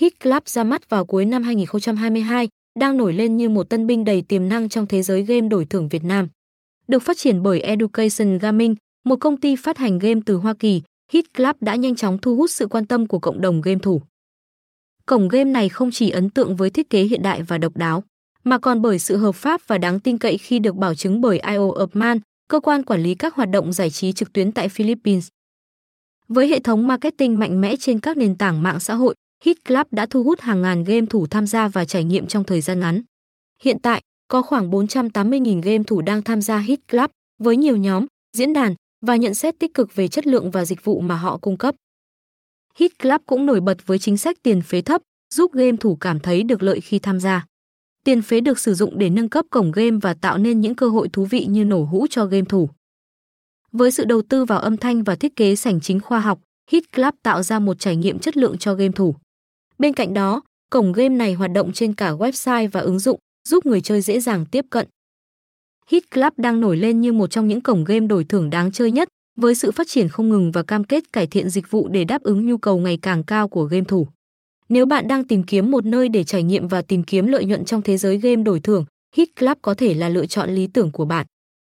Hit Club ra mắt vào cuối năm 2022, đang nổi lên như một tân binh đầy tiềm năng trong thế giới game đổi thưởng Việt Nam. Được phát triển bởi Education Gaming, một công ty phát hành game từ Hoa Kỳ, Hit Club đã nhanh chóng thu hút sự quan tâm của cộng đồng game thủ. Cổng game này không chỉ ấn tượng với thiết kế hiện đại và độc đáo, mà còn bởi sự hợp pháp và đáng tin cậy khi được bảo chứng bởi IO of Man, cơ quan quản lý các hoạt động giải trí trực tuyến tại Philippines. Với hệ thống marketing mạnh mẽ trên các nền tảng mạng xã hội, Hit Club đã thu hút hàng ngàn game thủ tham gia và trải nghiệm trong thời gian ngắn. Hiện tại, có khoảng 480.000 game thủ đang tham gia Hit Club với nhiều nhóm, diễn đàn và nhận xét tích cực về chất lượng và dịch vụ mà họ cung cấp. Hit Club cũng nổi bật với chính sách tiền phế thấp, giúp game thủ cảm thấy được lợi khi tham gia. Tiền phế được sử dụng để nâng cấp cổng game và tạo nên những cơ hội thú vị như nổ hũ cho game thủ. Với sự đầu tư vào âm thanh và thiết kế sảnh chính khoa học, Hit Club tạo ra một trải nghiệm chất lượng cho game thủ. Bên cạnh đó, cổng game này hoạt động trên cả website và ứng dụng, giúp người chơi dễ dàng tiếp cận. Hit Club đang nổi lên như một trong những cổng game đổi thưởng đáng chơi nhất, với sự phát triển không ngừng và cam kết cải thiện dịch vụ để đáp ứng nhu cầu ngày càng cao của game thủ. Nếu bạn đang tìm kiếm một nơi để trải nghiệm và tìm kiếm lợi nhuận trong thế giới game đổi thưởng, Hit Club có thể là lựa chọn lý tưởng của bạn.